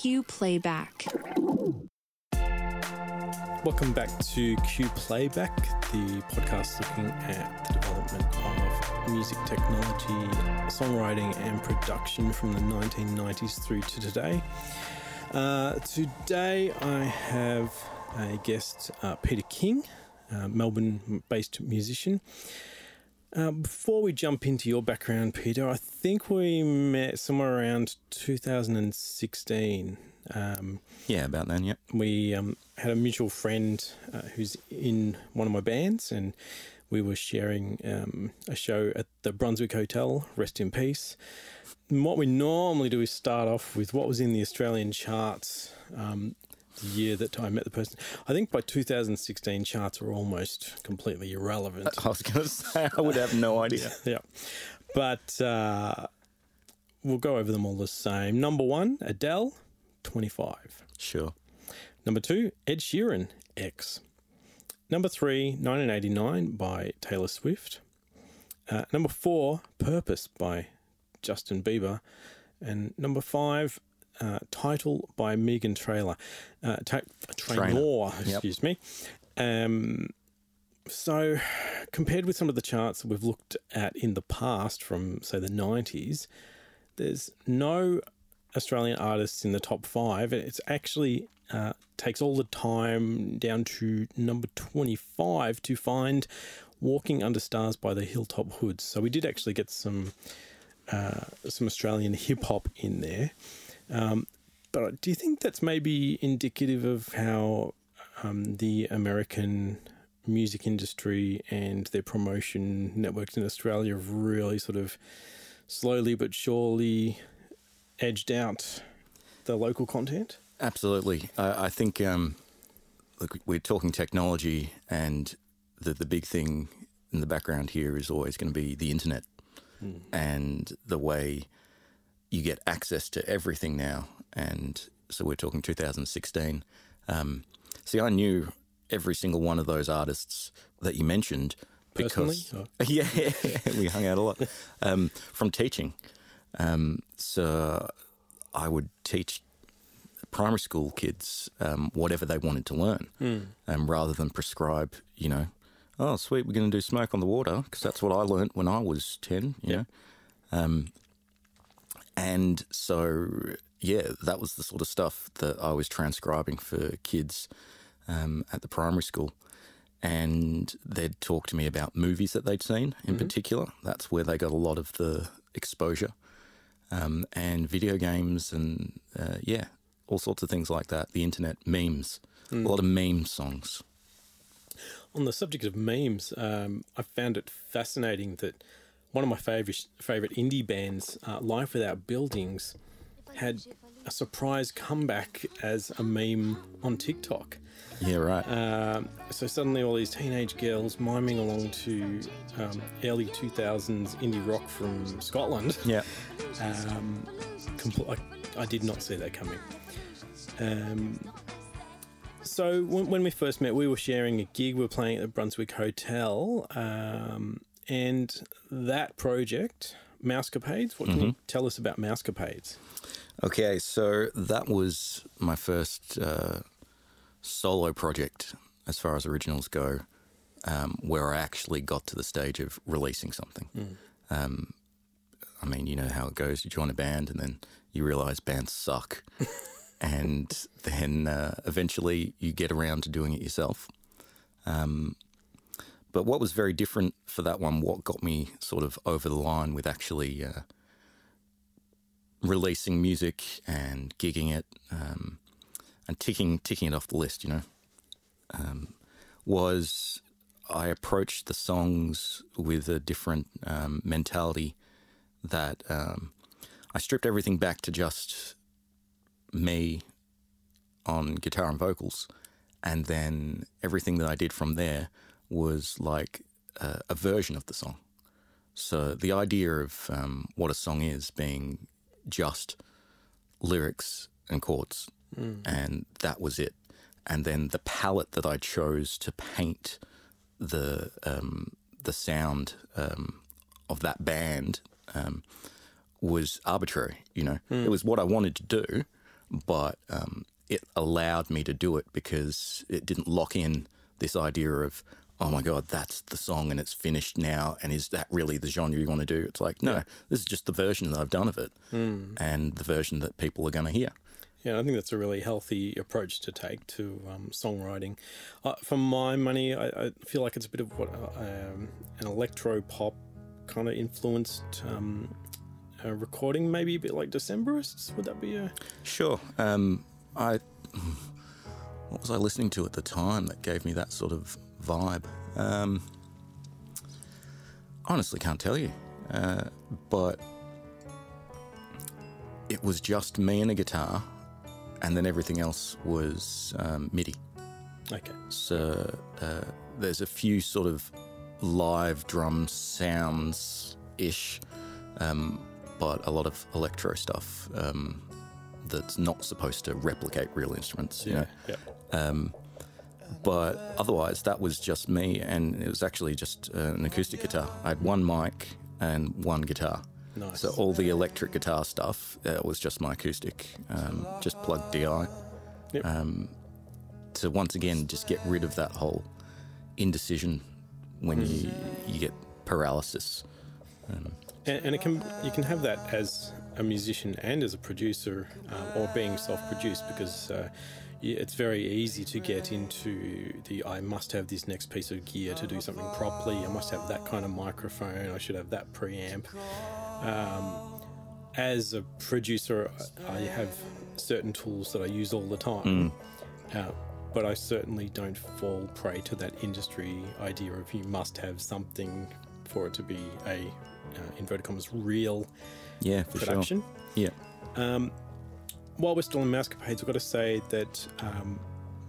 Q Playback. Welcome back to Q Playback, the podcast looking at the development of music technology, songwriting, and production from the 1990s through to today. Uh, today I have a guest, uh, Peter King, uh, Melbourne based musician. Uh, before we jump into your background, Peter, I think we met somewhere around 2016. Um, Yeah, about then, yep. we um, had a mutual friend uh, who's in one of my bands, and we were sharing um, a show at the Brunswick Hotel. Rest in peace. And what we normally do is start off with what was in the Australian charts um, the year that I met the person. I think by 2016, charts were almost completely irrelevant. I was going to say, I would have no idea. yeah, but uh, we'll go over them all the same. Number one, Adele, 25. Sure. Number two, Ed Sheeran, X. Number three, 1989 by Taylor Swift. Uh, number four, Purpose by Justin Bieber. And number five, uh, Title by Meghan Trailer, Uh, ta- Trainor. Yep. excuse me. Um, so, compared with some of the charts that we've looked at in the past from, say, the 90s, there's no Australian artists in the top five. It's actually uh, takes all the time down to number 25 to find Walking Under Stars by the Hilltop Hoods. So we did actually get some uh, some Australian hip hop in there. Um, but do you think that's maybe indicative of how um, the American music industry and their promotion networks in Australia have really sort of slowly but surely edged out the local content? Absolutely. I, I think, um, look, we're talking technology, and the, the big thing in the background here is always going to be the internet and the way you get access to everything now. And so we're talking 2016. Um, see, I knew every single one of those artists that you mentioned because Or- yeah, we hung out a lot um, from teaching. Um, so I would teach primary school kids um, whatever they wanted to learn, um, rather than prescribe. You know, oh sweet, we're going to do smoke on the water because that's what I learnt when I was ten. You know, um, and so yeah, that was the sort of stuff that I was transcribing for kids um, at the primary school. And they'd talk to me about movies that they'd seen in particular. That's where they got a lot of the exposure. Um, and video games and uh, yeah, all sorts of things like that. The internet, memes, a lot of meme songs. On the subject of memes, um, I found it fascinating that one of my favorite favorite indie bands, uh, Life Without Buildings, had a surprise comeback as a meme on TikTok. Yeah, right. Um, so suddenly, all these teenage girls miming along to um, early 2000s indie rock from Scotland. yeah, Um, compl- I, I did not see that coming. Um, so when, when we first met, we were sharing a gig. We were playing at the Brunswick Hotel, um, and that project, Mousecapades. What can you tell us about Mousecapades? Okay, so that was my first uh, solo project as far as originals go, um, where I actually got to the stage of releasing something. Um, I mean, you know how it goes. You join a band and then you realize bands suck. and then uh, eventually you get around to doing it yourself. Um, but what was very different for that one, what got me sort of over the line with actually uh, releasing music and gigging it um, and ticking ticking it off the list, you know, um, was I approached the songs with a different um, mentality that um, I stripped everything back to just me on guitar and vocals, and then everything that I did from there was like a, a version of the song. So the idea of um, what a song is being just lyrics and chords, and that was it. And then the palette that I chose to paint the um, the sound um, of that band um, was arbitrary. You know, it was what I wanted to do, but um, it allowed me to do it because it didn't lock in this idea of oh my god that's the song and it's finished now and is that really the genre you want to do it's like no this is just the version that i've done of it and the version that people are going to hear Yeah, I think that's a really healthy approach to take to um, songwriting. Uh, for my money, I, I feel like it's a bit of what uh, um, an electro pop kind of influenced um, uh, recording, maybe a bit like Decemberists. Would that be a Sure. Um, I what was I listening to at the time that gave me that sort of vibe? Um, honestly, can't tell you. Uh, but it was just me and a guitar, and then everything else was um, MIDI. okay? So uh, there's a few sort of live drum sounds ish, um, but a lot of electro stuff um, that's not supposed to replicate real instruments. You know? yeah. Um, but otherwise, that was just me, and it was actually just uh, an acoustic guitar. I had one mic and one guitar. Nice. So all the electric guitar stuff uh, was just my acoustic, um, just plug DI. Yep. Um, to once again just get rid of that whole indecision when you you get paralysis. Um, And, and it can you can have that as a musician and as a producer, um, or being self-produced, because uh, it's very easy to get into the I must have this next piece of gear to do something properly. I must have that kind of microphone. I should have that preamp. Um, as a producer, I have certain tools that I use all the time. Uh, but I certainly don't fall prey to that industry idea of you must have something for it to be a uh, inverted commas real yeah, for production. sure. Yeah. While we're still in Mousecapades, I've got to say that um,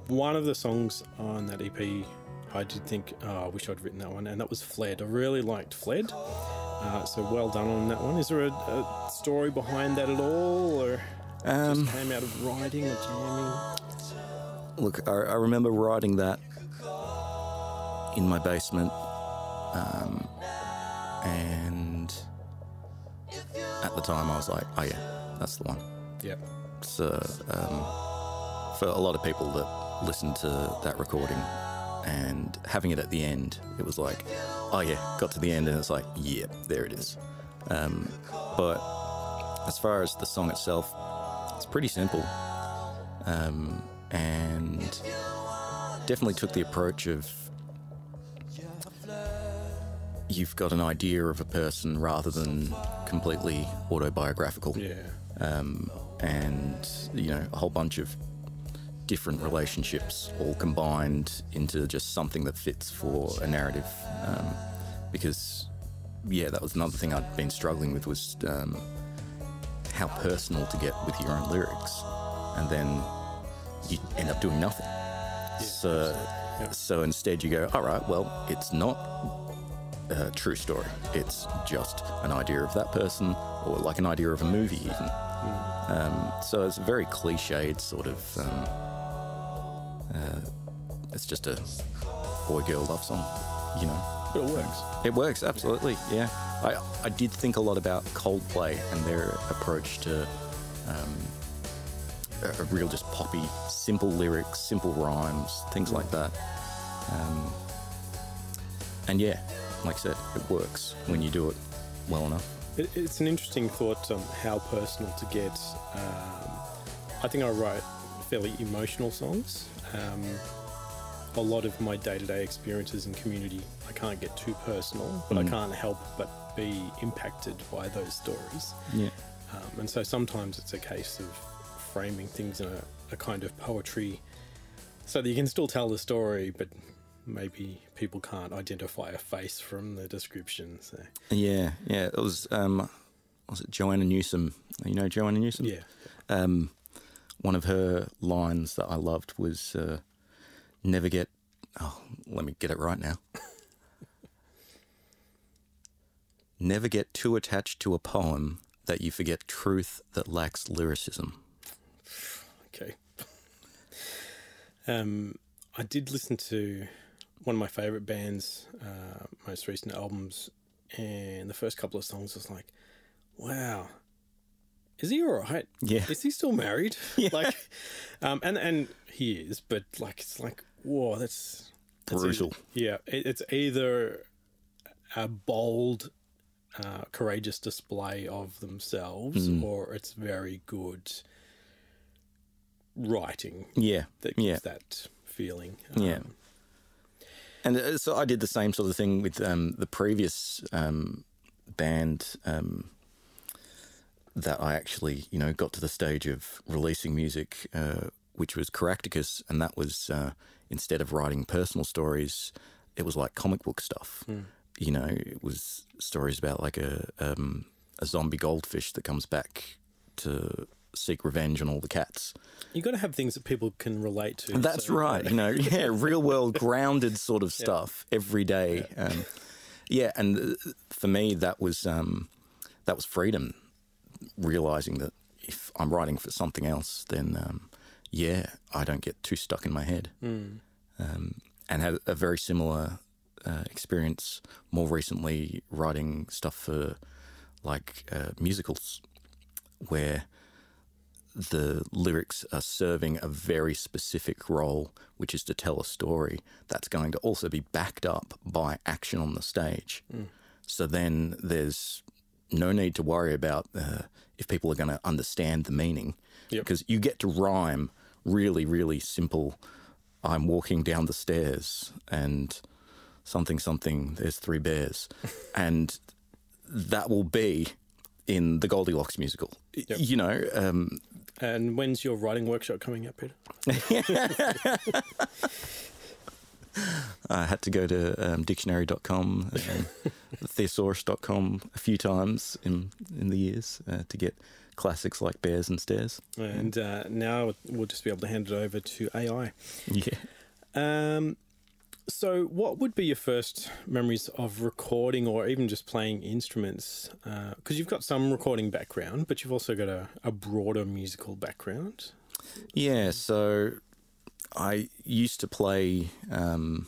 one of the songs on that EP, I did think, oh, I wish I'd written that one, and that was Fled. I really liked Fled. Uh, so well done on that one. Is there a, a story behind that at all, or Um, just came out of writing or jamming? Look, I, I remember writing that in my basement, um, and at the time I was like, "Oh yeah, that's the one." Yeah. So, um, for a lot of people that listened to that recording and having it at the end, it was like, "Oh yeah," got to the end and it's like, "Yeah, there it is." Um, but as far as the song itself, it's pretty simple. Um, and definitely took the approach of you've got an idea of a person rather than completely autobiographical. Yeah. Um, and, you know, a whole bunch of different relationships all combined into just something that fits for a narrative. Um, because, yeah, that was another thing I'd been struggling with was um, how personal to get with your own lyrics. And then you end up doing nothing. So, so instead you go, all right, well, it's not a true story. It's just an idea of that person, or like an idea of a movie, even. Um, so it's a very cliched sort of. Um, uh, it's just a boy-girl love song, you know. But it works. It works absolutely, yeah. I I did think a lot about Coldplay and their approach to um, a, a real just poppy, simple lyrics, simple rhymes, things like that. Um, and yeah, like I said, it works when you do it well enough. It, it's an interesting thought on how personal to get. Um, I think I write fairly emotional songs. Um, a lot of my day-to-day experiences in community, I can't get too personal, but I can't help but be impacted by those stories. Yeah. Um, and so sometimes it's a case of framing things in a, a kind of poetry so that you can still tell the story, but maybe people can't identify a face from the description. So, Yeah, yeah. It was um, was it Joanna Newsom? You know Joanna Newsom? yeah. Um, one of her lines that I loved was uh, "Never get." Oh, let me get it right now. Never get too attached to a poem that you forget truth that lacks lyricism. Okay. um, I did listen to one of my favorite bands' uh, most recent albums, and the first couple of songs was like, wow, is he all right? Yeah. Is he still married? Like, um, and and he is, but like it's like whoa, that's, that's Brutal. either- yeah, it, it's either a bold, uh, courageous display of themselves, Mm. or it's very good writing Yeah, that gives yeah. that feeling. Yeah. And uh, so I did the same sort of thing with um, the previous um, band um, that I actually, you know, got to the stage of releasing music, uh, which was Caractacus, and that was uh, instead of writing personal stories, it was like comic book stuff. You know, it was stories about like a um, a zombie goldfish that comes back to seek revenge on all the cats. You've got to have things that people can relate to. That's so- right. You know, yeah, real world grounded sort of stuff every day. Yeah. Um, yeah, and uh, for me, that was um, that was freedom. Realizing that if I'm writing for something else, then um, yeah, I don't get too stuck in my head. Um, and had a very similar uh, experience more recently writing stuff for like uh, musicals, where the lyrics are serving a very specific role, which is to tell a story that's going to also be backed up by action on the stage. So then there's no need to worry about uh, if people are going to understand the meaning Yep. because you get to rhyme really, really simple. I'm walking down the stairs and something, something, there's three bears. and that will be in the Goldilocks musical. You know, um, And when's your writing workshop coming up, Peter? I had to go to um, dictionary.com and thesaurus.com a few times in, in the years uh, to get classics like Bears and Stairs. And uh, now we'll just be able to hand it over to AI. Yeah. Um, so, what would be your first memories of recording or even just playing instruments? Because you've got some recording background, but you've also got a, a broader musical background. Yeah, so I used to play. Um,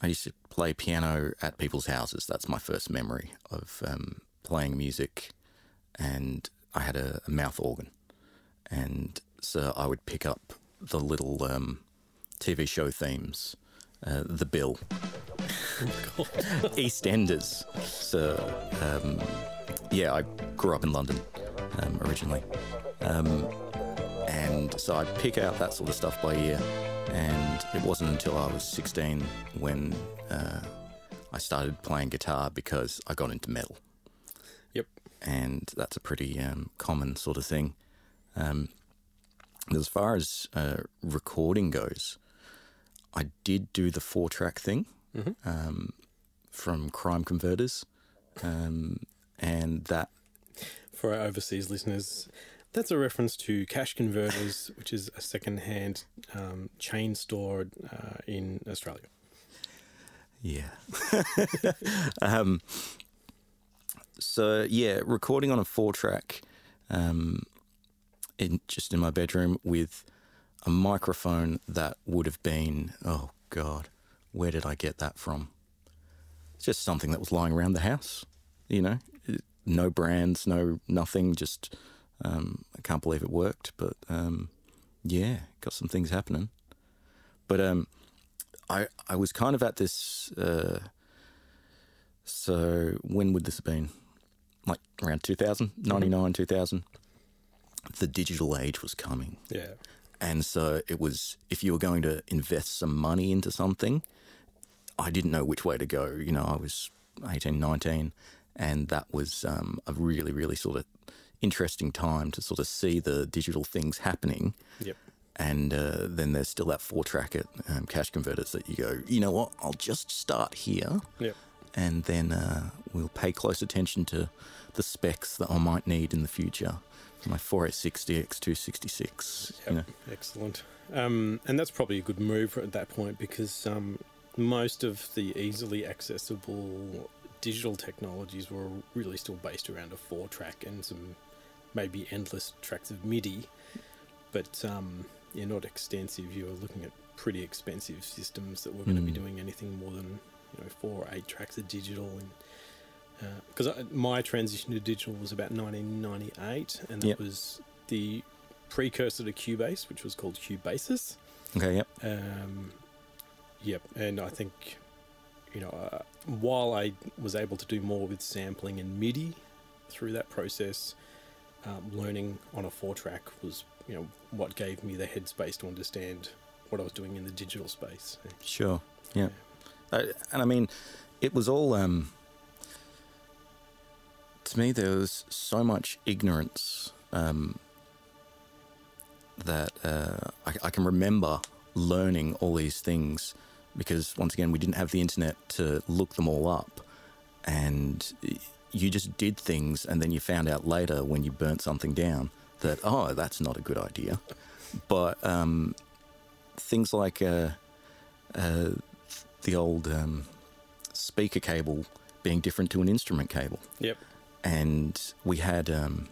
I used to play piano at people's houses. That's my first memory of um, playing music, and I had a, a mouth organ, and so I would pick up the little um, TV show themes, uh, the bill, EastEnders. So um, yeah, I grew up in London um, originally. Um, and so I'd pick out that sort of stuff by ear. And it wasn't until I was 16 when uh, I started playing guitar because I got into metal. Yep. And that's a pretty um, common sort of thing. Um, as far as uh, recording goes, I did do the four track thing um, from Crime Converters. Um, and that For our overseas listeners, that's a reference to Cash Converters, which is a second-hand um, chain store uh, in Australia. Yeah. um, so yeah, recording on a four track, um, in just in my bedroom with a microphone that would have been oh god, where did I get that from? It's just something that was lying around the house, you know, no brands, no nothing. Just um, I can't believe it worked, but um, yeah, got some things happening. But um, I I was kind of at this. Uh, so when would this have been? Like around 2000, 99, 2000. The digital age was coming. Yeah. And so it was, if you were going to invest some money into something, I didn't know which way to go. You know, I was 18, 19, and that was um, a really, really sort of interesting time to sort of see the digital things happening. Yep. And uh, then there's still that four track at um, Cash Converters that you go, you know what, I'll just start here Yep. and then uh, we'll pay close attention to the specs that I might need in the future. My 486 DX2-66. You know. Excellent. Um, and that's probably a good move at that point because um, most of the easily accessible digital technologies were really still based around a four track and some maybe endless tracks of MIDI. But um, yeah, not extensive. You were looking at pretty expensive systems that were going to be Mm. doing anything more than you know four or eight tracks of digital. And because uh, my transition to digital was about 1998, and that Yep. was the precursor to Cubase, which was called Cubasis. Okay, yep. Um, yep, and I think you know uh, while I was able to do more with sampling and MIDI through that process, um, learning on a four track was you know what gave me the headspace to understand what I was doing in the digital space. Sure. Yeah. Uh, and I mean, it was all. Um, to me, there was so much ignorance um, that uh, I, I can remember learning all these things because, once again, we didn't have the internet to look them all up. And you just did things, and then you found out later when you burnt something down that, oh, that's not a good idea. But um, things like. Uh, uh, the old um, speaker cable being different to an instrument cable. Yep. And we had. Um,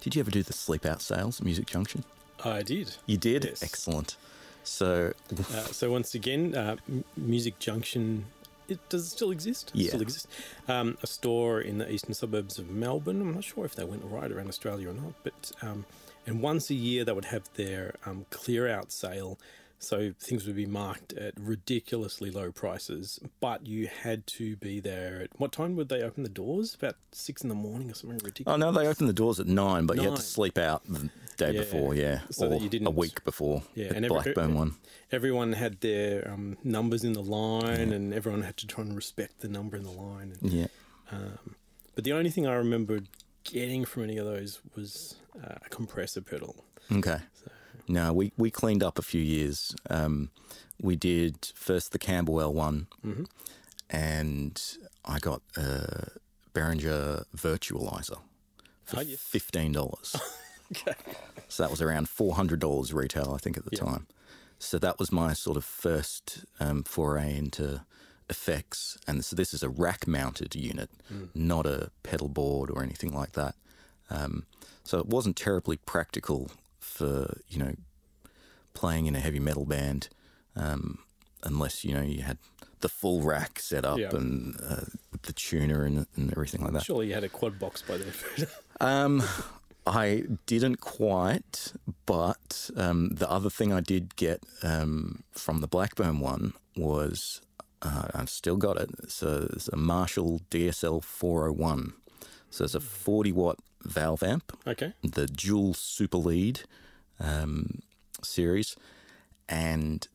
did you ever do the sleep out sales at Music Junction? I did. You did? Yes. Excellent. So, Uh, so once again, uh, Music Junction. It does it still exist? Yeah. Still exists. Um, a store in the eastern suburbs of Melbourne. I'm not sure if they went right around Australia or not, but um, and once a year they would have their um, clear out sale. So things would be marked at ridiculously low prices, but you had to be there. At what time would they open the doors? About six in the morning or something ridiculous. oh no, they opened the doors at nine, but you had to sleep out the day Yeah. before, yeah, So or that you didn't- a week before. Yeah, the and every- Blackburn one. Everyone had their um, numbers in the line, and everyone had to try and respect the number in the line. And, Yeah. Um, but the only thing I remember getting from any of those was uh, a compressor pedal. Okay. No, we, we cleaned up a few years. Um, we did first the Camberwell one, Mhm. and I got a Behringer Virtualizer for Oh, fifteen dollars. Okay. so that was around four hundred dollars retail, I think, at the Yeah. time. So that was my sort of first um, foray into effects, and so this is a rack-mounted unit, not a pedal board or anything like that. Um, so it wasn't terribly practical for you know playing in a heavy metal band, um, unless you know you had the full rack set up Yeah. and uh, the tuner and, and everything like that. Surely you had a quad box by then. Um, I didn't quite, but um, the other thing I did get um, from the Blackburn one was uh, I've still got it. It's a, it's a Marshall DSL 401. So it's a 40 watt valve amp, okay. the dual super lead um, series. And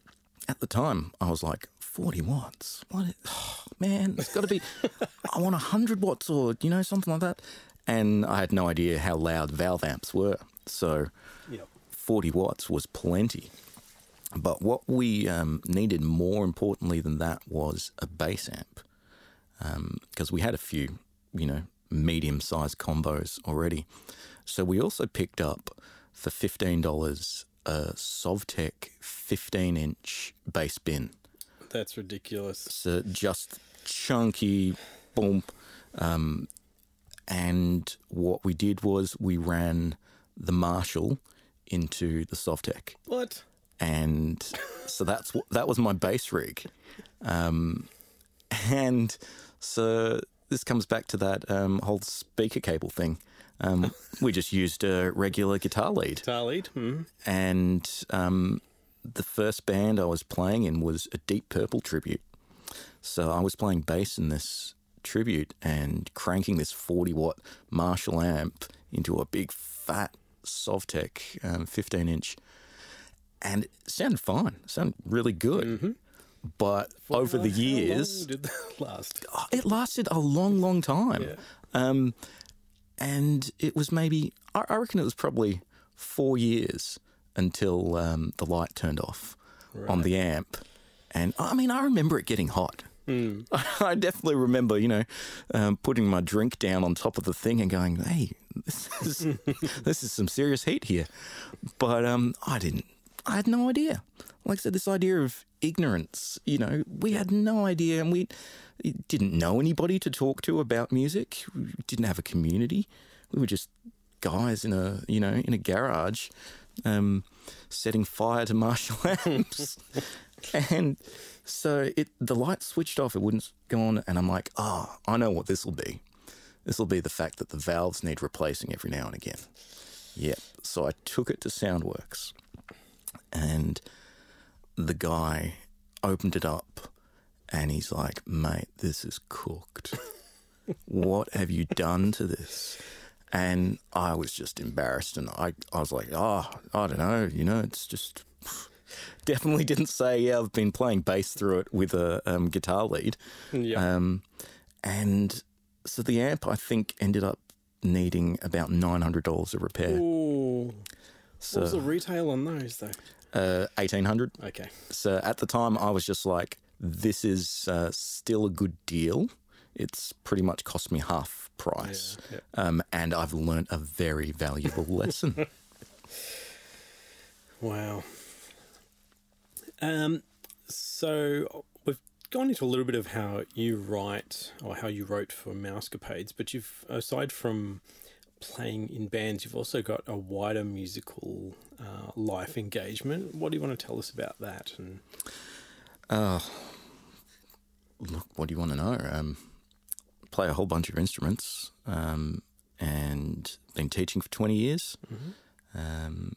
at the time, I was like, 40 watts? What? Oh, man, it's got to be, I want 100 watts or, you know, something like that. And I had no idea how loud valve amps were. So Yep. 40 watts was plenty. But what we um, needed more importantly than that was a bass amp. Because we had a few, you know, medium sized combos already. So we also picked up for $15 a Sovtek 15 inch bass bin. That's ridiculous. So just chunky, boom. Um, and what we did was we ran the Marshall into the Sovtek What? and so that's what that was my bass rig um, and so this comes back to that um, whole speaker cable thing um, we just used a regular guitar lead Guitar lead? hmm and um, the first band I was playing in was a Deep Purple tribute. So I was playing bass in this tribute and cranking this 40 watt Marshall amp into a big fat Sovtek um, 15 inch, and it sounded fine. It sounded really good. But over the years, did that last? Oh, it lasted a long, long time. Yeah. Um, and it was maybe, I I reckon it was probably four years until um, the light turned off on the amp. And I mean, I remember it getting hot. I definitely remember, you know, um, putting my drink down on top of the thing and going, "Hey, this is this is some serious heat here." But um, I didn't. I had no idea. Like I said, this idea of ignorance. You know, we had no idea, and we didn't know anybody to talk to about music. We didn't have a community. We were just guys in a you know in a garage um, setting fire to Marshall amps, and so it the light switched off. It wouldn't go on, and I'm like, oh, I know what this will be. This will be the fact that the valves need replacing every now and again. Yep. So I took it to Soundworks, and the guy opened it up, and he's like, "Mate, this is cooked. what have you done to this?" And I was just embarrassed, and I, I was like, "Oh, I don't know. You know, it's just." Definitely didn't say, yeah, I've been playing bass through it with a um, guitar lead. Yeah. Um, and so the amp, I think, ended up needing about nine hundred dollars of repair. Ooh. So what was the retail on those though? uh, eighteen hundred. Okay. So at the time, I was just like, "This is uh, still a good deal. It's pretty much cost me half price, Yeah, Um, and I've learnt a very valuable lesson." Wow. Um, so we've gone into a little bit of how you write or how you wrote for Mousecapades, but you've aside from playing in bands, you've also got a wider musical uh, life engagement. What do you want to tell us about that? And Uh, look, what do you want to know? Um, play a whole bunch of instruments, um, and been teaching for twenty years. Um,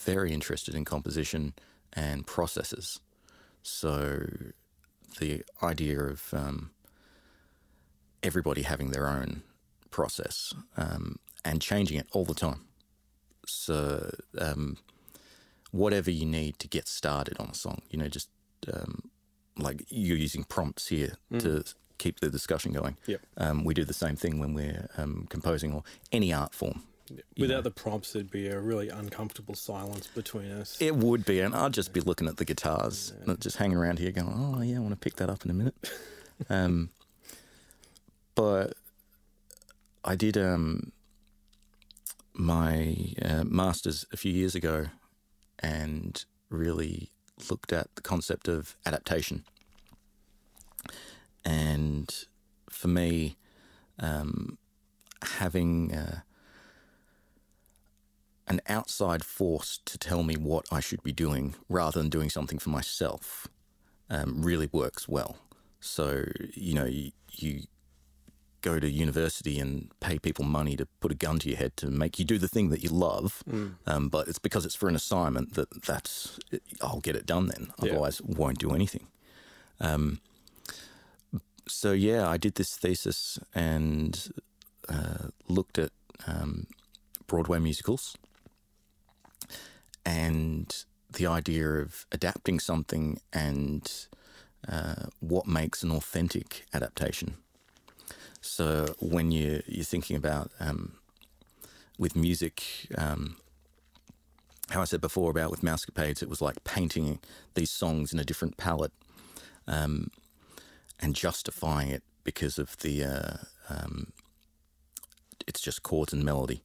very interested in composition and processes. So the idea of um, everybody having their own process um, and changing it all the time. So um, whatever you need to get started on a song, you know, just um, like you're using prompts here to keep the discussion going. Yep. Um, we do the same thing when we're um, composing or any art form. without the prompts, there'd be a really uncomfortable silence between us. It would be, and I'd just be looking at the guitars, and just hanging around here going, "Oh yeah, I want to pick that up in a minute." um, but I did um, my uh, masters a few years ago, and really looked at the concept of adaptation. And for me, um, having uh, an outside force to tell me what I should be doing rather than doing something for myself um, really works well. So, you know, you, you go to university and pay people money to put a gun to your head to make you do the thing that you love, um, but it's because it's for an assignment that that's I'll get it done then. Yeah. Otherwise, won't do anything. Um, so yeah, I did this thesis and uh, looked at um, Broadway musicals and the idea of adapting something and uh, what makes an authentic adaptation. So when you you're thinking about um, with music, um, how I said before about with Mousecapades, it was like painting these songs in a different palette um, and justifying it because of the uh, um, it's just chords and melody,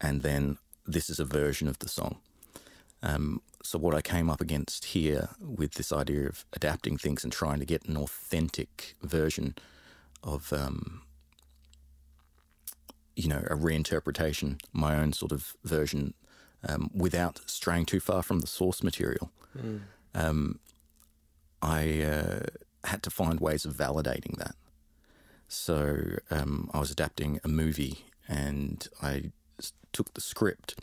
and then this is a version of the song. Um, so what I came up against here with this idea of adapting things and trying to get an authentic version of, um, you know, a reinterpretation, my own sort of version, um, without straying too far from the source material. Um, I uh, had to find ways of validating that. So um, I was adapting a movie, and I took the script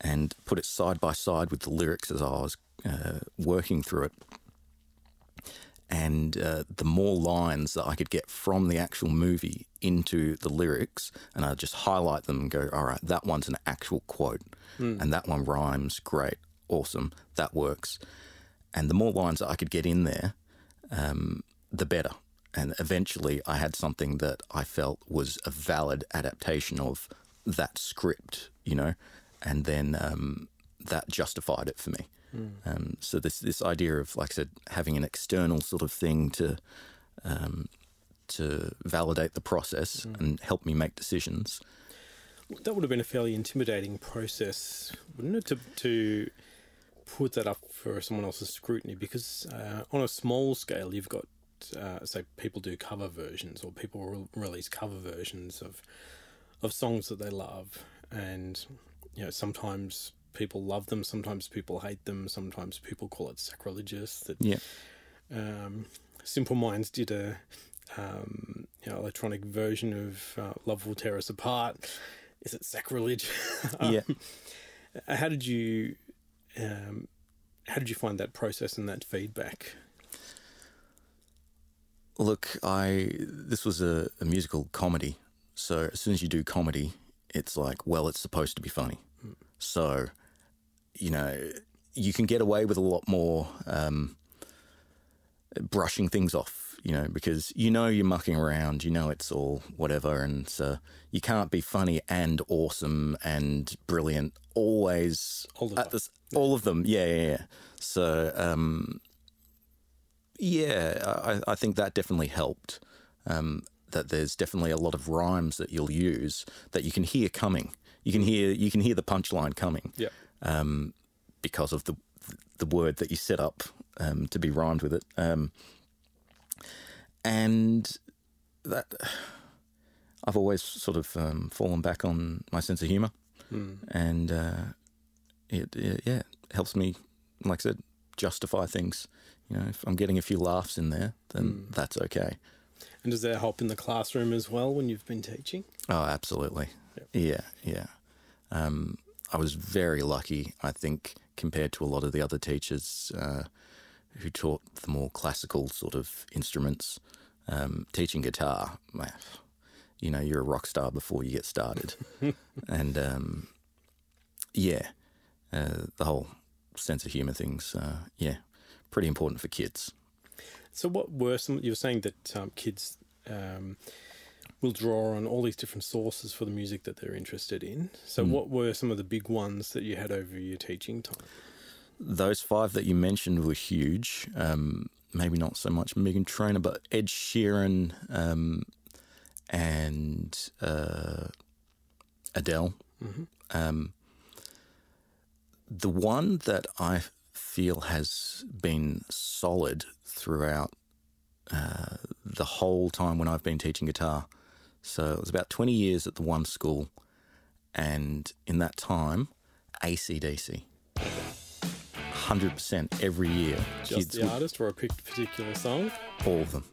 and put it side by side with the lyrics as I was uh, working through it. And uh, the more lines that I could get from the actual movie into the lyrics, and I'd just highlight them and go, all right, that one's an actual quote, and that one rhymes, great, awesome, that works. And the more lines that I could get in there, um, the better. And eventually, I had something that I felt was a valid adaptation of that script, you know, and then um, that justified it for me. Um, so this this idea of, like I said, having an external sort of thing to um, to validate the process and help me make decisions. That would have been a fairly intimidating process, wouldn't it, to, to put that up for someone else's scrutiny? Because uh, on a small scale, you've got, uh, say, people do cover versions or people re- release cover versions of of songs that they love, and you know, sometimes people love them, sometimes people hate them, sometimes people call it sacrilegious. That Yeah. um, Simple Minds did a um, you know, electronic version of uh, Love Will Tear Us Apart. Is it sacrilege? Yeah. Uh, How did you um, how did you find that process and that feedback? Look, I this was a, a musical comedy, so as soon as you do comedy, it's like, well, it's supposed to be funny. So, you know, you can get away with a lot more um, brushing things off, you know, because you know you're mucking around, you know it's all whatever, and so you can't be funny and awesome and brilliant always All the at this, all of them. Yeah, yeah, yeah. So, um, yeah, I, I think that definitely helped. Um, that there's definitely a lot of rhymes that you'll use that you can hear coming. You can hear you can hear the punchline coming Yeah. Um, because of the the word that you set up um, to be rhymed with it. Um, and that I've always sort of um, fallen back on my sense of humor, and uh, it, it yeah helps me, like I said, justify things. You know, if I'm getting a few laughs in there, then that's okay. And does that help in the classroom as well when you've been teaching? Oh, absolutely. Yeah, yeah. Um, I was very lucky, I think, compared to a lot of the other teachers uh, who taught the more classical sort of instruments. Um, teaching guitar, you know, you're a rock star before you get started. and um, yeah, uh, the whole sense of humor things, uh, yeah, pretty important for kids. So, what were some? You were saying that um, kids um, will draw on all these different sources for the music that they're interested in. So, what were some of the big ones that you had over your teaching time? those five that you mentioned were huge. Um, maybe not so much Meghan Trainor, but Ed Sheeran um, and uh, Adele. Um, the one that I feel has been solid throughout uh, the whole time when I've been teaching guitar. So it was about 20 years at the one school, and in that time, ACDC. 100% every year. Just kids the would- artist or a particular song? all of them.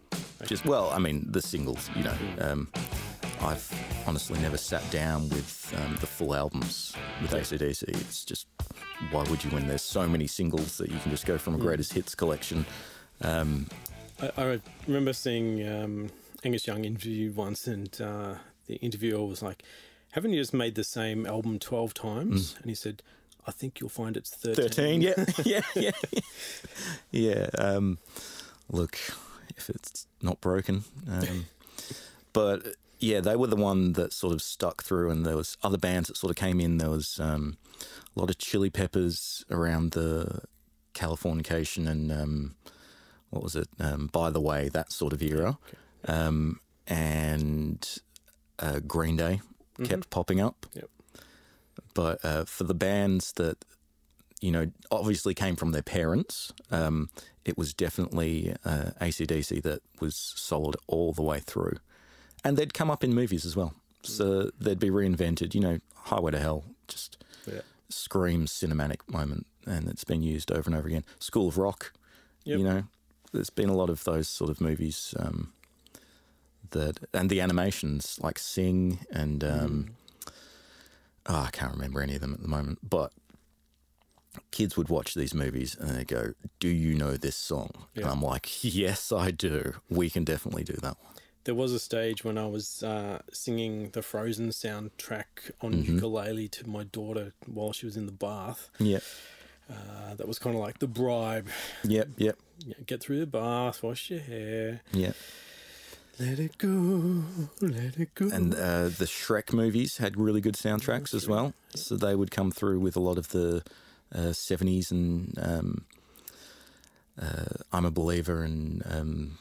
Just well, I mean the singles. You know, um, I've honestly never sat down with um, the full albums with ACDC. It's just why would you when there's so many singles that you can just go from a greatest hits collection. Um, I, I remember seeing um, Angus Young interviewed once, and uh, the interviewer was like, "Haven't you just made the same album twelve times?" And he said, "I think you'll find it's 13. Thirteen, yeah, yeah, yeah, yeah. Um, look, if it's not broken, um, but yeah, they were the one that sort of stuck through, and there was other bands that sort of came in. There was um, a lot of Chili Peppers around the Californication and um, what was it? Um, By the way, that sort of era, um, and uh, Green Day kept popping up. Yep. But uh, for the bands that you know, obviously came from their parents. Um, it was definitely uh, ACDC that was solid all the way through. And they'd come up in movies as well. So they'd be reinvented, you know, Highway to Hell, just Yeah. screams cinematic moment. And it's been used over and over again. School of Rock, Yep. you know, there's been a lot of those sort of movies um, that, and the animations like Sing and, um, oh, I can't remember any of them at the moment, but kids would watch these movies and they go, "Do you know this song?" And I'm like, "Yes, I do. We can definitely do that one." There was a stage when I was uh, singing the Frozen soundtrack on Mm-hmm. ukulele to my daughter while she was in the bath. Yep, Uh, that was kind of like the bribe. yep, yep, get through the bath, wash your hair, yep. Let it go, let it go. And uh, the Shrek movies had really good soundtracks as well. So they would come through with a lot of the uh, 70s and um, uh, I'm a Believer and um,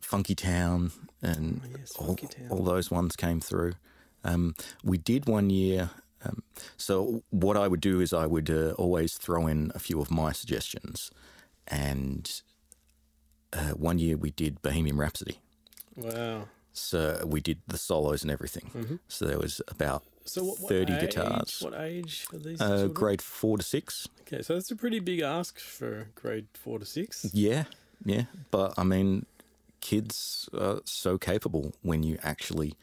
Funky Town and Oh, yes, all, Town. all those ones came through. Um, we did one year. Um, so what I would do is I would uh, always throw in a few of my suggestions. And uh, one year we did Bohemian Rhapsody. Wow. So we did the solos and everything. So there was about So what, what 30 age, guitars. What age are these? Uh, grade four to six. Okay, so that's a pretty big ask for grade four to six. Yeah, yeah. But I mean, kids are so capable when you actually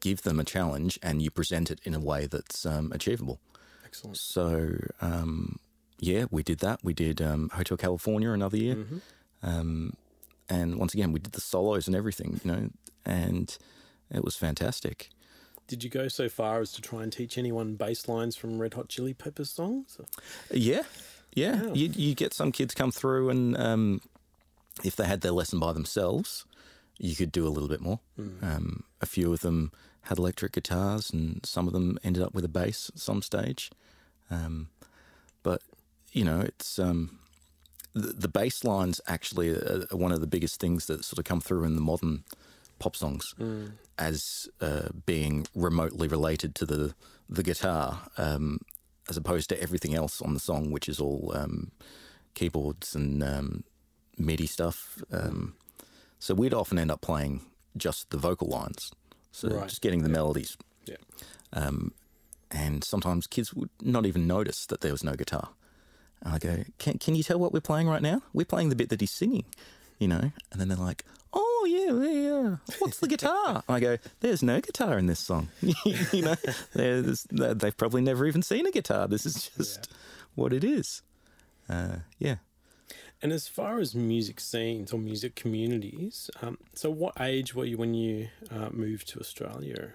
give them a challenge and you present it in a way that's um, achievable. Excellent. So, um, yeah, we did that. We did um, Hotel California another year. Mm-hmm. And once again, we did the solos and everything, you know, and it was fantastic. Did you go so far as to try and teach anyone bass lines from Red Hot Chili Peppers songs? Yeah, yeah. Wow. You, you get some kids come through, and um, if they had their lesson by themselves, you could do a little bit more. Um, a few of them had electric guitars, and some of them ended up with a bass at some stage. Um, but you know, it's um, the, the bass lines actually are, one of the biggest things that sort of come through in the modern pop songs as uh, being remotely related to the the guitar, um, as opposed to everything else on the song, which is all um, keyboards and um, MIDI stuff. Um, so we'd often end up playing just the vocal lines, so Right. just getting the melodies. Yeah. Um, and sometimes kids would not even notice that there was no guitar. And I go, can, can you tell what we're playing right now? We're playing the bit that he's singing, you know? And then they're like, oh, yeah, yeah, yeah. What's the guitar? I go, there's no guitar in this song. you know, there's, they've probably never even seen a guitar. This is just what it is. Uh, yeah. And as far as music scenes or music communities, um, so what age were you when you uh, moved to Australia?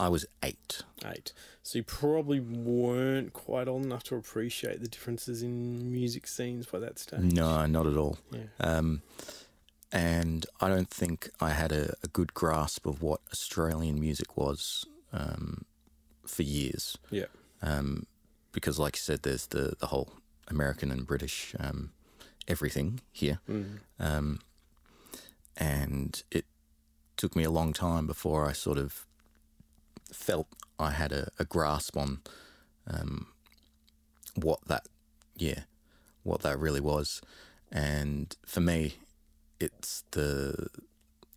I was eight. Eight. So you probably weren't quite old enough to appreciate the differences in music scenes by that stage. No, not at all. Yeah. Um, and I don't think I had a, a good grasp of what Australian music was um, for years. Yeah. Um, because, like you said, there's the, the whole American and British um, everything here. Mm. Um, and it took me a long time before I sort of felt I had a, a grasp on um, what that, yeah, what that really was. And for me, it's the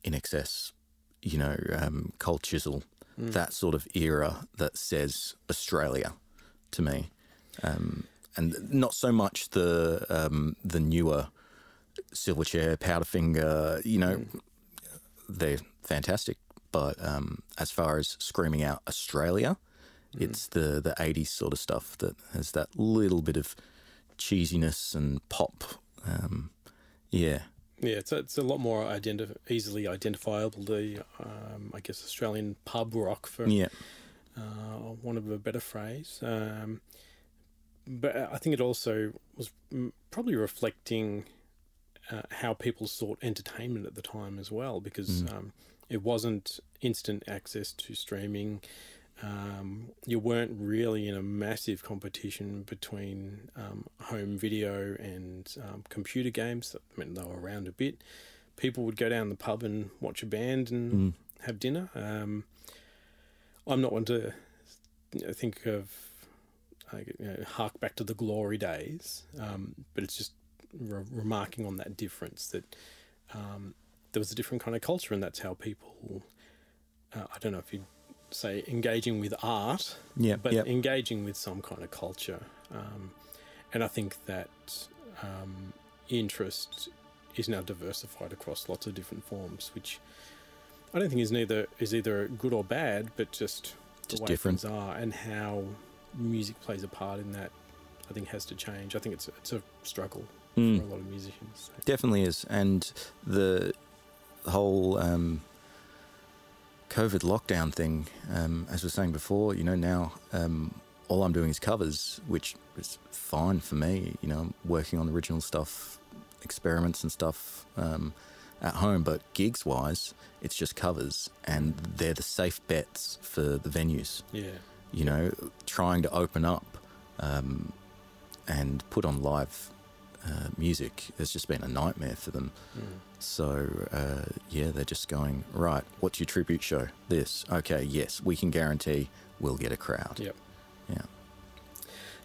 INXS, you know, um, Cold Chisel, that sort of era that says Australia to me. Um, and not so much the um, the newer Silverchair, Powderfinger, you know, they're fantastic. But um, as far as screaming out Australia, it's the, the 80s sort of stuff that has that little bit of cheesiness and pop. Um, yeah. Yeah, it's a, it's a lot more identi- easily identifiable. The um, I guess Australian pub rock for Yeah. uh, want of a better phrase. Um, but I think it also was mm, probably reflecting uh, how people sought entertainment at the time as well, because um, it wasn't instant access to streaming. Um, you weren't really in a massive competition between um, home video and um, computer games. I mean, they were around a bit. People would go down the pub and watch a band and have dinner. Um, I'm not one to think of like, you know, hark back to the glory days, um, but it's just re- remarking on that difference that um, there was a different kind of culture, and that's how people. Uh, I don't know if you'd say engaging with art, Yeah. but yeah. engaging with some kind of culture. Um, and I think that um, interest is now diversified across lots of different forms, which I don't think is neither is either good or bad, but just the Just different. are and how music plays a part in that. I think has to change. I think it's it's a struggle Mm. for a lot of musicians. So. Definitely is. And the whole um, COVID lockdown thing, um, as we were saying before, you know, now um, all I'm doing is covers, which is fine for me. You know, I'm working on original stuff, experiments and stuff um, at home, but gigs wise, it's just covers, and they're the safe bets for the venues Yeah, you know, trying to open up um, and put on live uh, music has just been a nightmare for them. Mm. So, uh, yeah, they're just going, right, what's your tribute show? This. Okay, yes, we can guarantee we'll get a crowd. Yep. Yeah.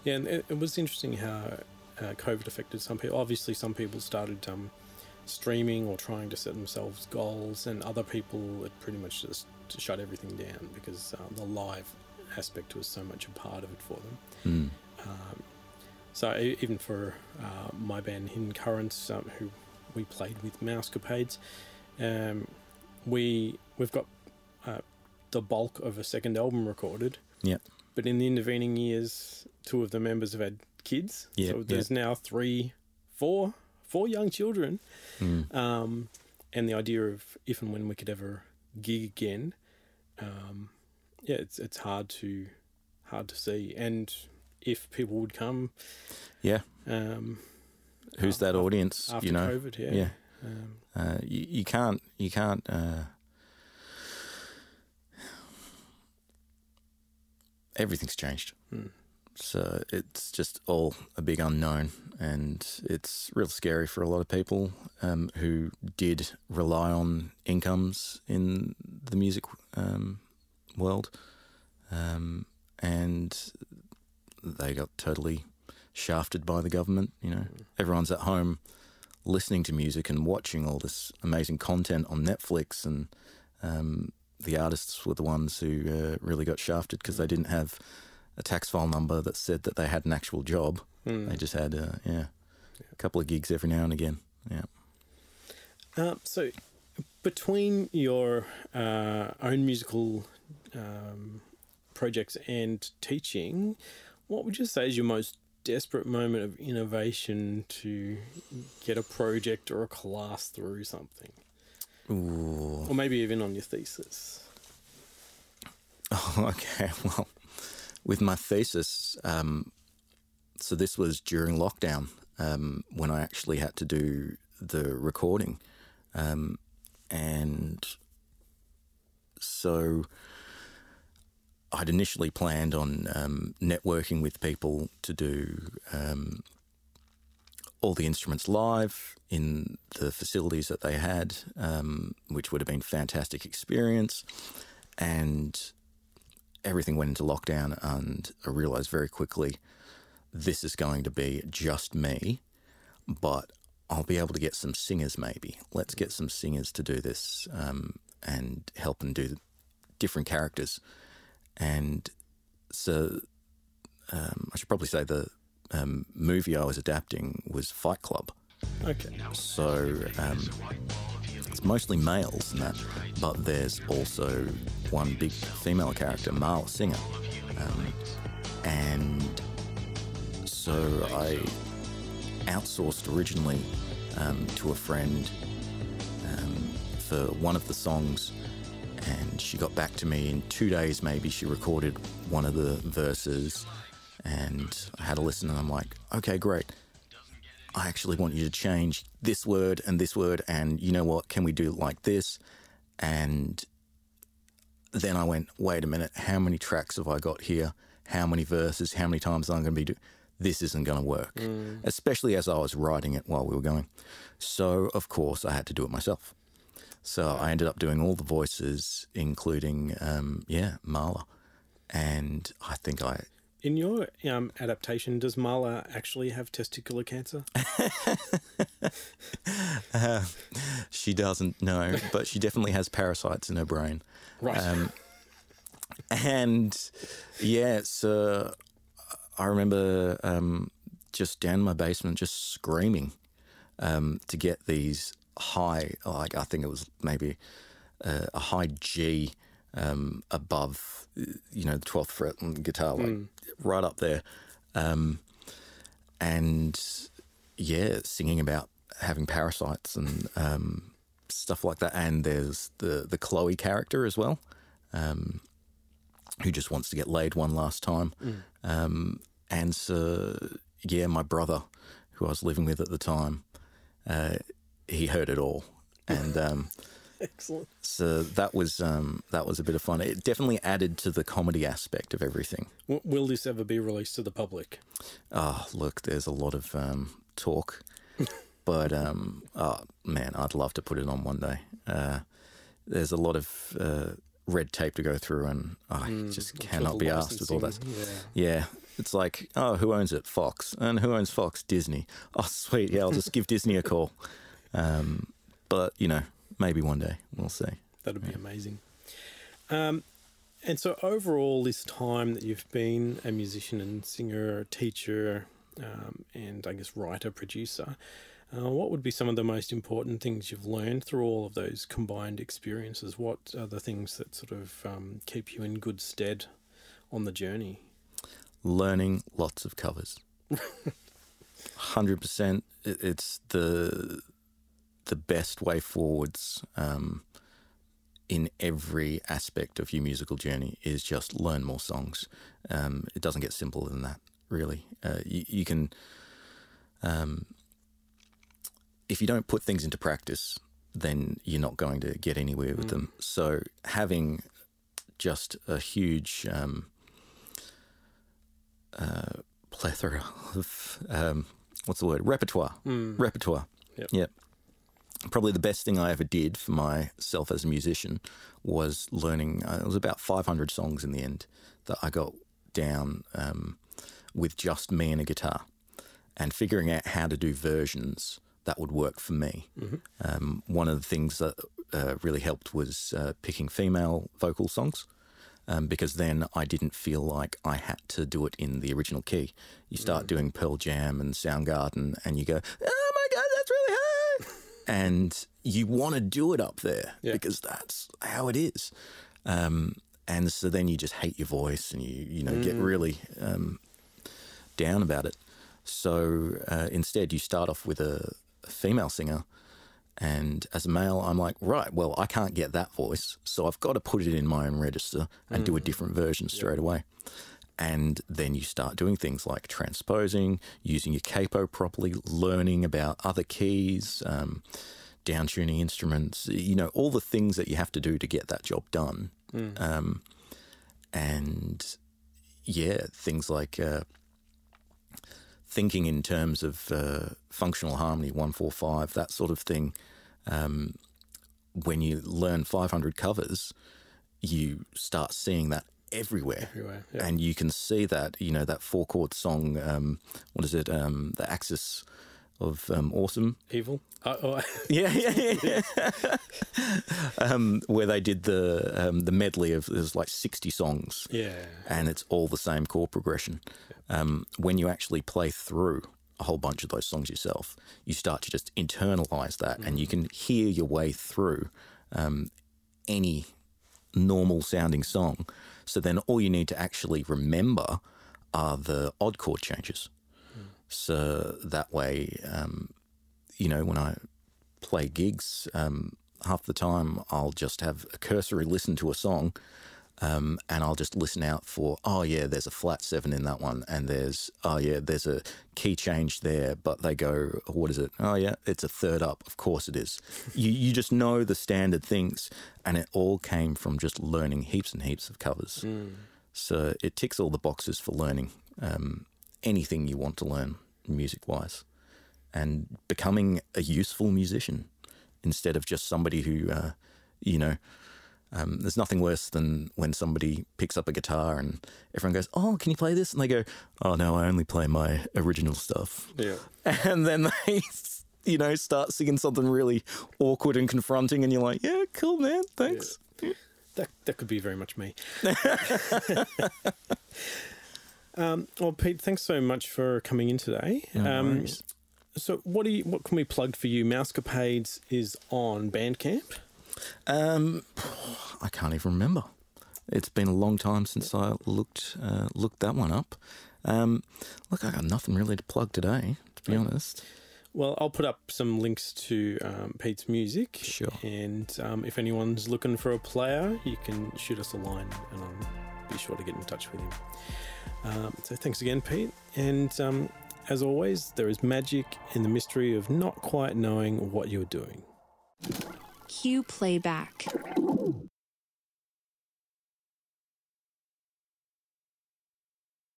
Yeah, and it, it was interesting how uh, COVID affected some people. Obviously, some people started um, streaming or trying to set themselves goals, and other people it pretty much just shut everything down because uh, the live aspect was so much a part of it for them. Mm. Um, so even for uh, my band Hidden Currents, um, who we played with Mousecapades, um, we we've got uh, the bulk of a second album recorded. Yep. But in the intervening years, two of the members have had kids. Yep, So yep. there's now three, four, four young children. Mm. Um, and the idea of if and when we could ever gig again, um, yeah, it's it's hard to hard to see. And if people would come, Yeah. um, Who's that af- audience? after you know, COVID, yeah, yeah. Um, Uh, you, you can't you can't uh, everything's changed Hmm. so it's just all a big unknown and it's real scary for a lot of people um, who did rely on incomes in the music um, world um, and they got totally shafted by the government you know everyone's at home listening to music and watching all this amazing content on Netflix, and um, the artists were the ones who uh, really got shafted because they didn't have a tax file number that said that they had an actual job. mm. They just had, uh, yeah, a couple of gigs every now and again. Yeah. Uh, so, between your uh, own musical um, projects and teaching, what would you say is your most desperate moment of innovation to get a project or a class through something? Ooh. Or maybe even on your thesis? Oh, okay. Well, with my thesis, um, so this was during lockdown um, when I actually had to do the recording. Um, and so I'd initially planned on um, networking with people to do um, all the instruments live in the facilities that they had, um, which would have been fantastic experience. And everything went into lockdown, and I realized very quickly this is going to be just me, but I'll be able to get some singers maybe. Let's get some singers to do this um, and help and do different characters. And so um, I should probably say the um, movie I was adapting was Fight Club. Okay. So um, it's mostly males and that, but there's also one big female character, Marla Singer. Um, and so I outsourced originally um, to a friend um, for one of the songs, and she got back to me in two days. Maybe she recorded one of the verses, and I had a listen, and I'm like, okay, great. I actually want you to change this word and this word, and you know what? Can we do it like this? And then I went, wait a minute, how many tracks have I got here? How many verses? How many times i'm I going to be doing? This isn't going to work, mm. especially as I was writing it while we were going. So, of course, I had to do it myself. So I ended up doing all the voices, including, um, yeah, Marla. And I think I, In your um, adaptation, does Marla actually have testicular cancer? she doesn't know, but she definitely has parasites in her brain. Right. Um, and yeah, so I remember um, just down in my basement, just screaming um, to get these high, like I think it was maybe uh, a high G um, above, you know, the twelfth fret on the guitar, like right up there, um, and yeah, singing about having parasites and um, stuff like that. And there's the the Chloe character as well, um, who just wants to get laid one last time. Um, and so, yeah, my brother, who I was living with at the time, uh, he heard it all, and um, Excellent. so that was um, that was a bit of fun. It definitely added to the comedy aspect of everything. W- will this ever be released to the public? Oh, look, there's a lot of um, talk, but um, oh, man, I'd love to put it on one day. Uh, there's a lot of uh, red tape to go through, and I just cannot be asked with all that. licensing, Yeah, it's like, oh, who owns it? Fox, and who owns Fox? Disney. Oh, sweet, yeah, I'll just give Disney a call. Um, but you know, maybe one day we'll see. That'd be amazing. Um, And so, overall, this time that you've been a musician and singer, teacher, um, and I guess writer, producer, uh, what would be some of the most important things you've learned through all of those combined experiences? What are the things that sort of um, keep you in good stead on the journey? Learning lots of covers. Hundred percent. It's the the best way forwards um, in every aspect of your musical journey is just learn more songs. Um, it doesn't get simpler than that, really. Uh, you, you, can, um, if you don't put things into practice, then you're not going to get anywhere with mm. them. So having just a huge um, uh, plethora of um, what's the word repertoire, mm. repertoire. Yep. yep probably the best thing I ever did for myself as a musician was learning. Uh, it was about 500 songs in the end that I got down um, with just me and a guitar, and figuring out how to do versions that would work for me. Mm-hmm. Um, one of the things that uh, really helped was uh, picking female vocal songs. Um, because then I didn't feel like I had to do it in the original key. You start mm. doing Pearl Jam and Soundgarden, and you go, "Oh my god, that's really high!" And you want to do it up there yeah. because that's how it is. Um, and so then you just hate your voice and you you know mm. get really um, down about it. So uh, instead, you start off with a, a, female singer, and as a male, I'm like, right, well, I can't get that voice, so I've got to put it in my own register and mm. do a mm. different version straight yeah. away. And then you start doing things like transposing, using your capo properly, learning about other keys, um, downtuning instruments, you know, all the things that you have to do to get that job done. Mm. Um, and yeah, things like uh, thinking in terms of uh, functional harmony, 145, that sort of thing. Um, when you learn 500 covers, you start seeing that everywhere. Everywhere, yeah. And you can see that, you know, that four chord song, um, what is it? Um, the Axis of um, Awesome. Evil? Uh, oh. yeah, yeah, yeah. um, where they did the um, the medley of, there's like 60 songs. Yeah. And it's all the same chord progression. Um, when you actually play through a whole bunch of those songs yourself, you start to just internalize that mm. and you can hear your way through um, any normal sounding song so then all you need to actually remember are the odd chord changes. Mm. So that way, um, you know, when I play gigs, um, half the time I'll just have a cursory listen to a song um, and I'll just listen out for, oh, yeah, there's a flat seven in that one. And there's, oh, yeah, there's a key change there. But they go, what is it? Oh, yeah, it's a third up. Of course it is. you, you just know the standard things. And it all came from just learning heaps and heaps of covers. Mm. So it ticks all the boxes for learning um, anything you want to learn music wise and becoming a useful musician instead of just somebody who, uh, you know, um, there's nothing worse than when somebody picks up a guitar and everyone goes, "Oh, can you play this?" And they go, "Oh no, I only play my original stuff." Yeah. And then they, you know, start singing something really awkward and confronting, and you're like, "Yeah, cool, man, thanks." Yeah. That that could be very much me. um, well, Pete, thanks so much for coming in today. No um, so, what do you, what can we plug for you? Mousecapades is on Bandcamp. Um, I can't even remember. It's been a long time since I looked uh, looked that one up. Um, look, I got nothing really to plug today, to be honest. Well, I'll put up some links to um, Pete's music. Sure. And um, if anyone's looking for a player, you can shoot us a line, and I'll be sure to get in touch with him. Um, so thanks again, Pete. And um, as always, there is magic in the mystery of not quite knowing what you're doing. Cue playback.